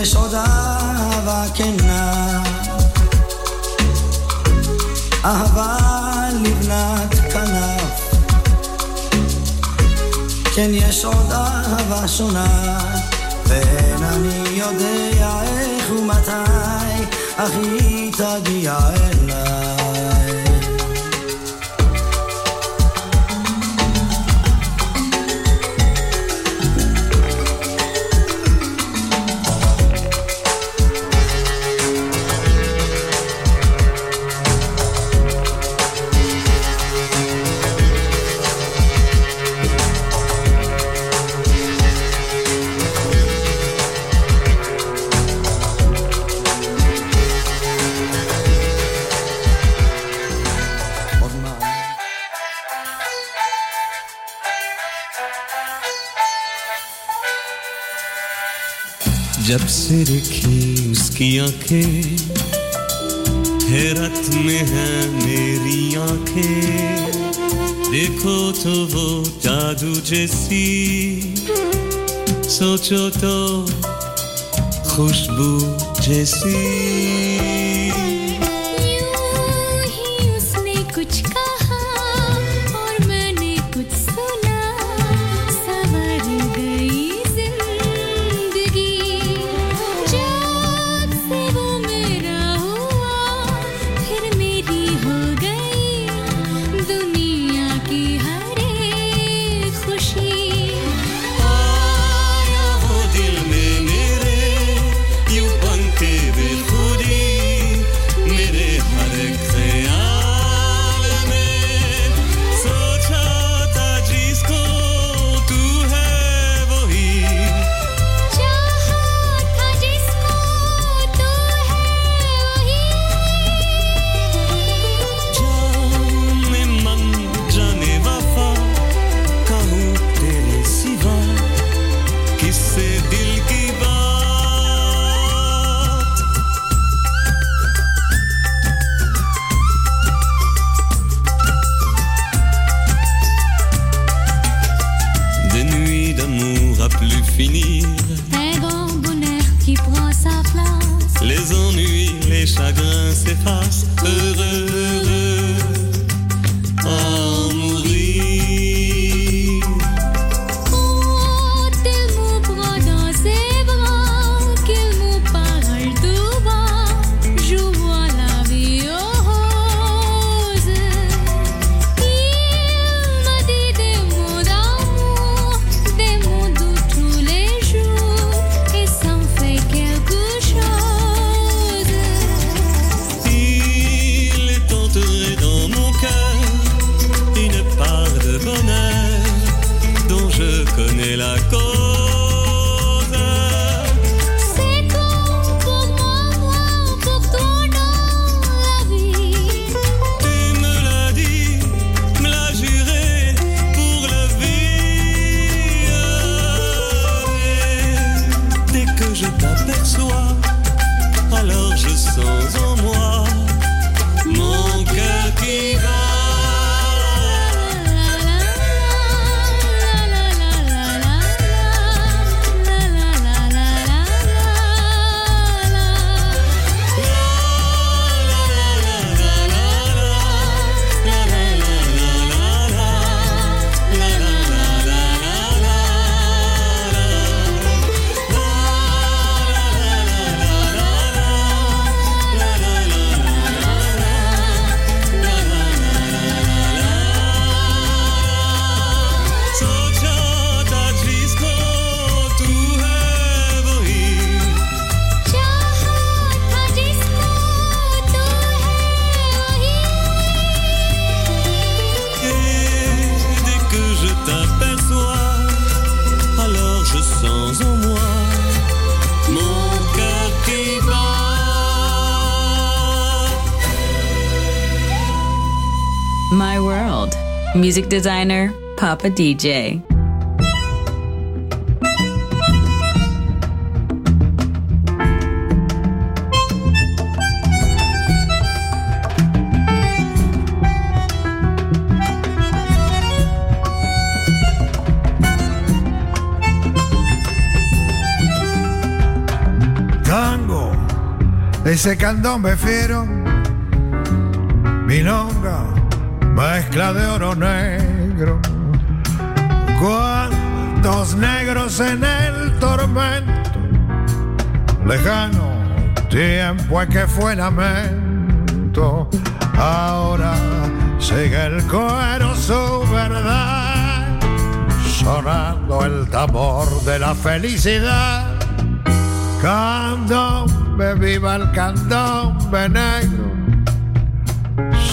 יש עוד אהבה כנה. אהבה לבנת כנף. כן, יש עוד אהבה שונה, ואין אני יודע איך ומתי, אך היא תגיע אליי. जब से देखी उसकी आँखें हैरत में है मेरी आँखें। देखो तो वो जादू जैसी, सोचो तो खुशबू जैसी। Music designer, Papa DJ. Tango, ese candombe fiero, milonga, mezcla de oro negro. Cuántos negros en el tormento, lejano tiempo en que fue lamento. Ahora sigue el cuero su verdad, sonando el tambor de la felicidad. Candombe, viva el candombe negro.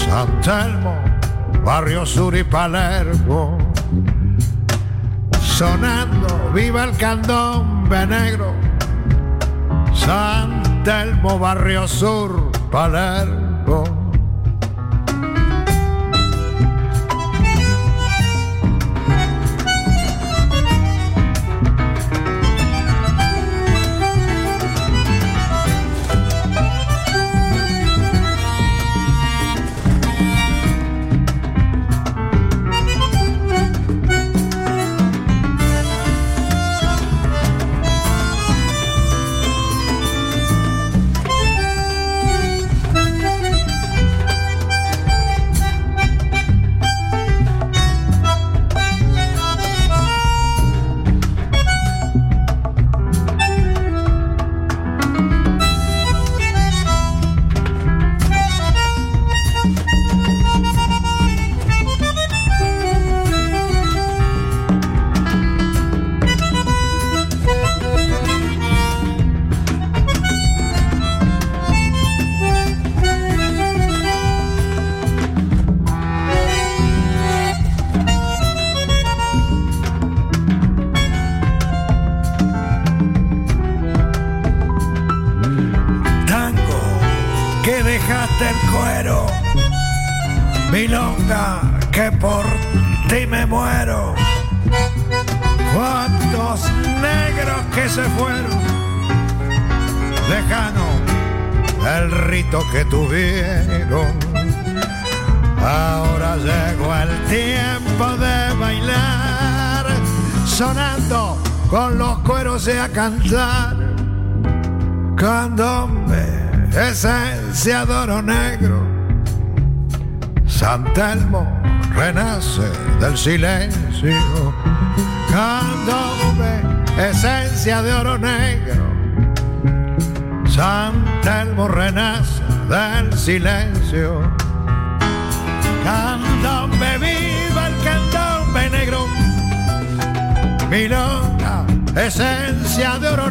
San Telmo, Barrio Sur y Palermo. Sonando, viva el candombe negro. San Telmo, Barrio Sur, Palermo. que tuvieron. Ahora llegó el tiempo de bailar, sonando con los cueros y a cantar. Candombe, esencia de oro negro. San Telmo renace del silencio. Candombe, esencia de oro negro. Santa Elmo renace del silencio. Candombe viva el candombe negro, milonga, esencia de oro.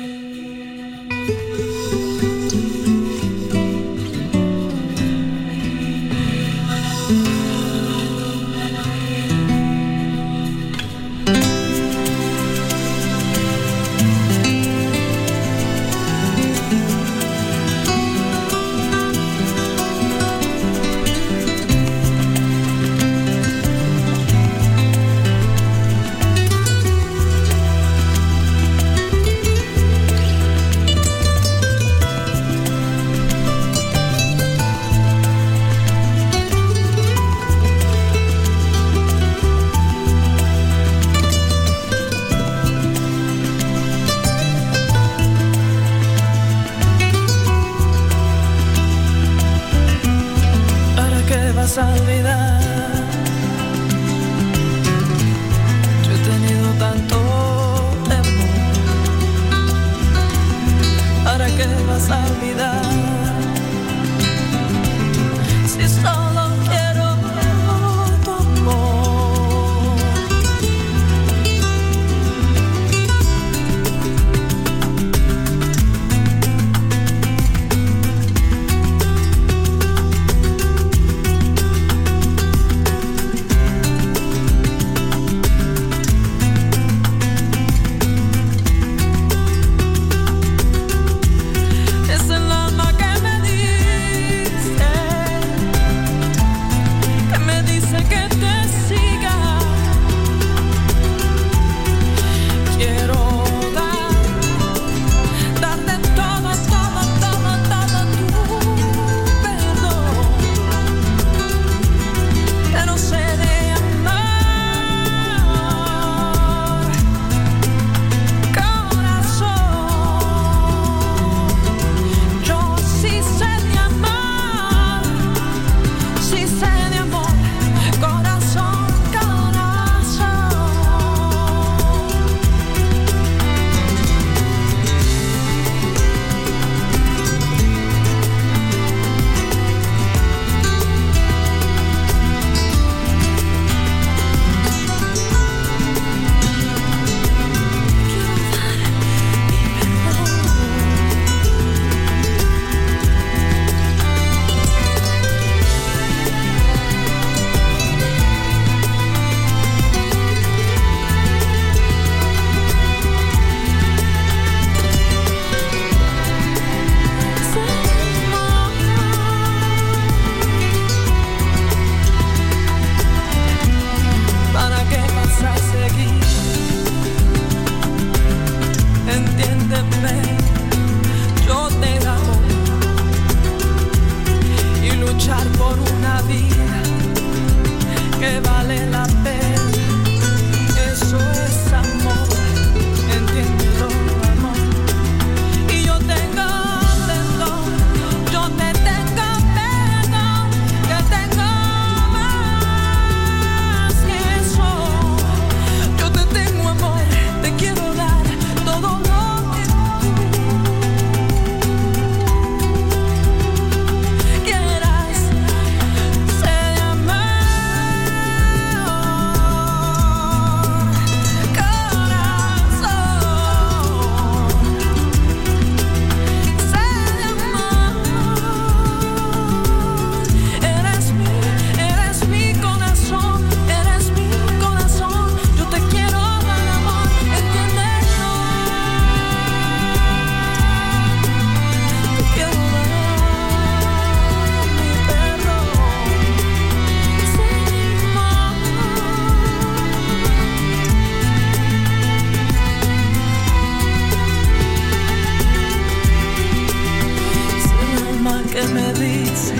dice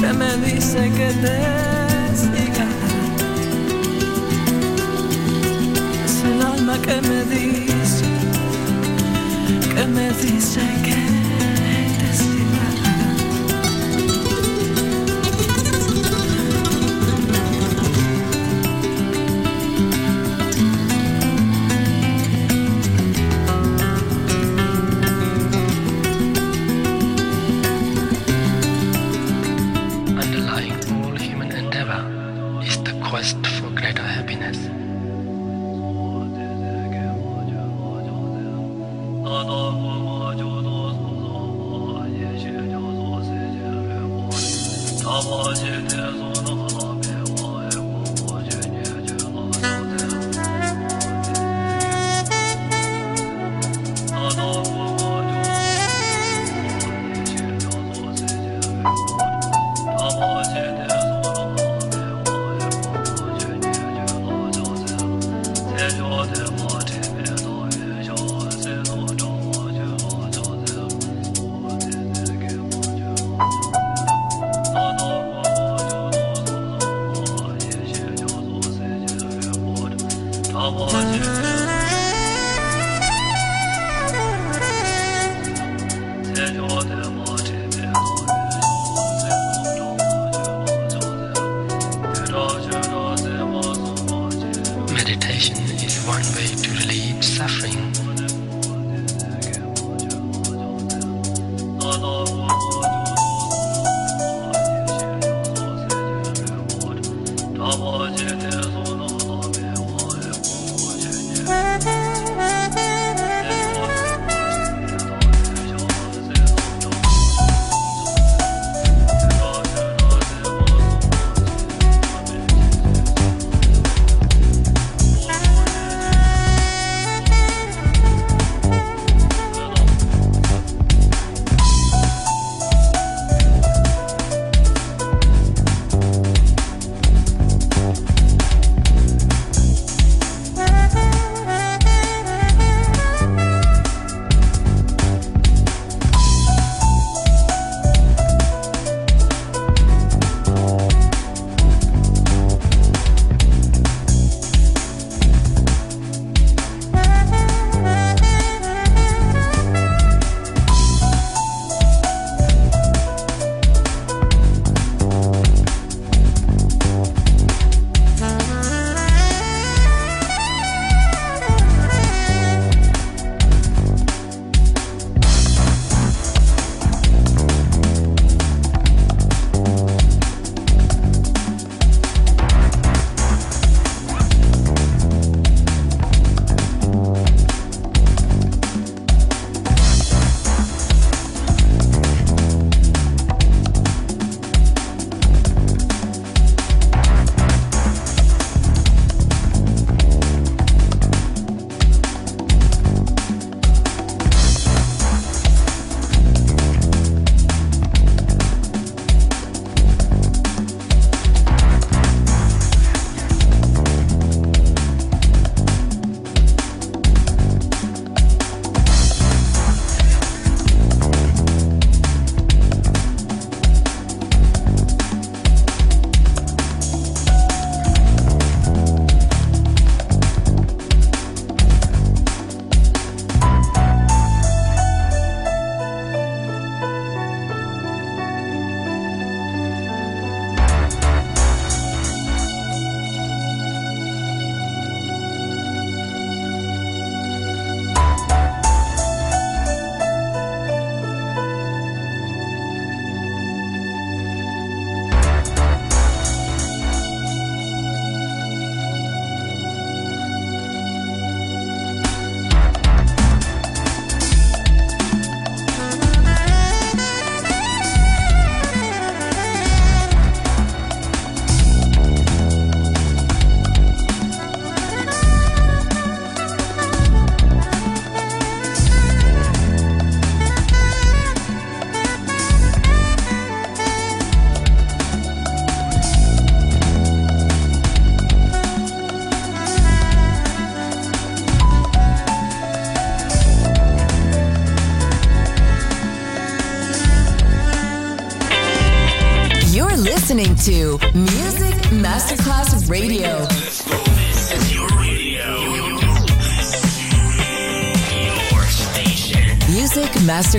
que me dice que te siga. Es el alma que me dice, que me dice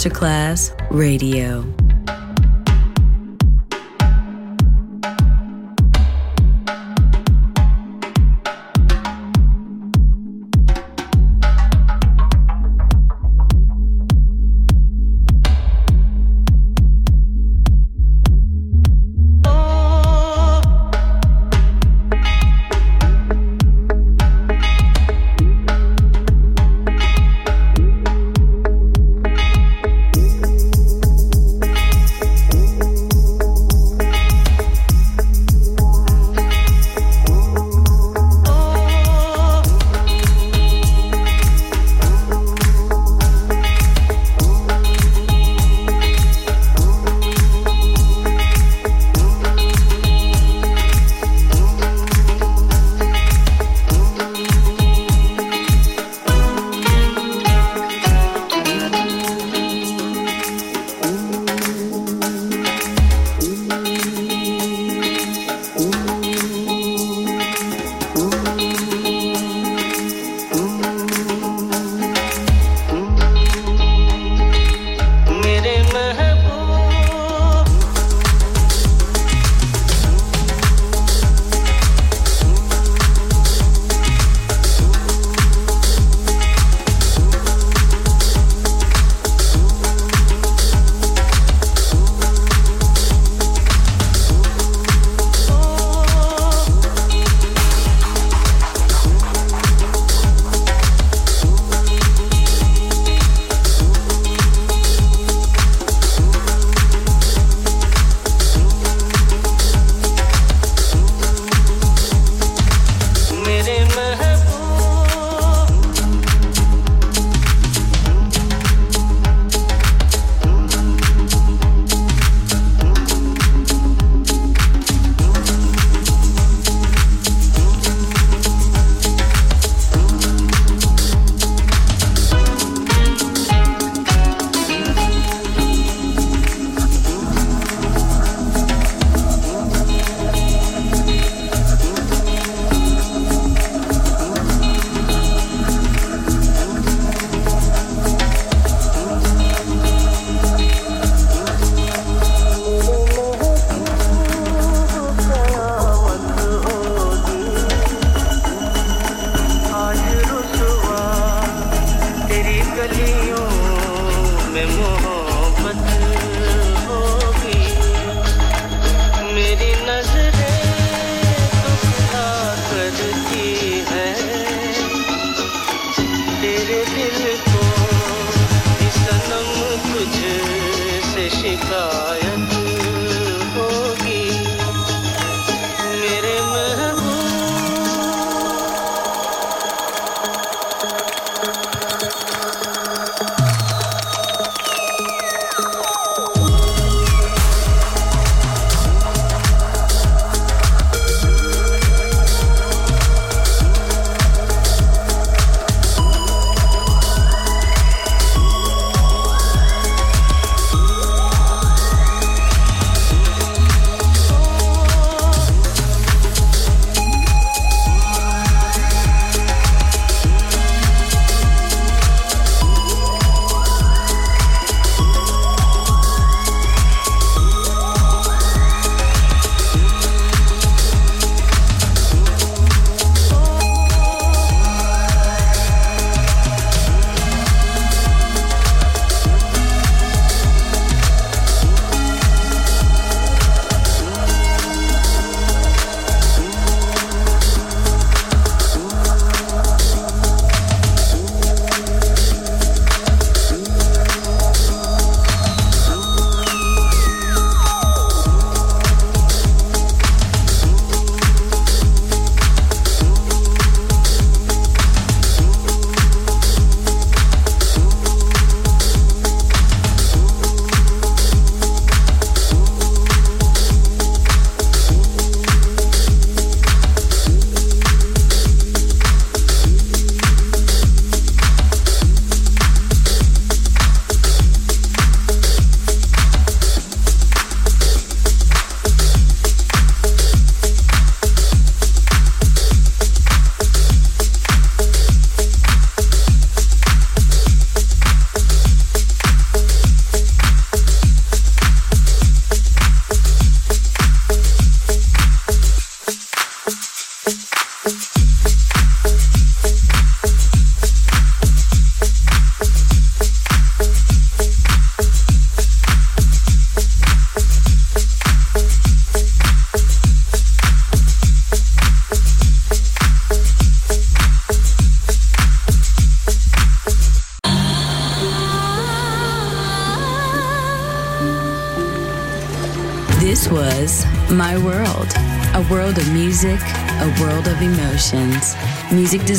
Masterclass Radio.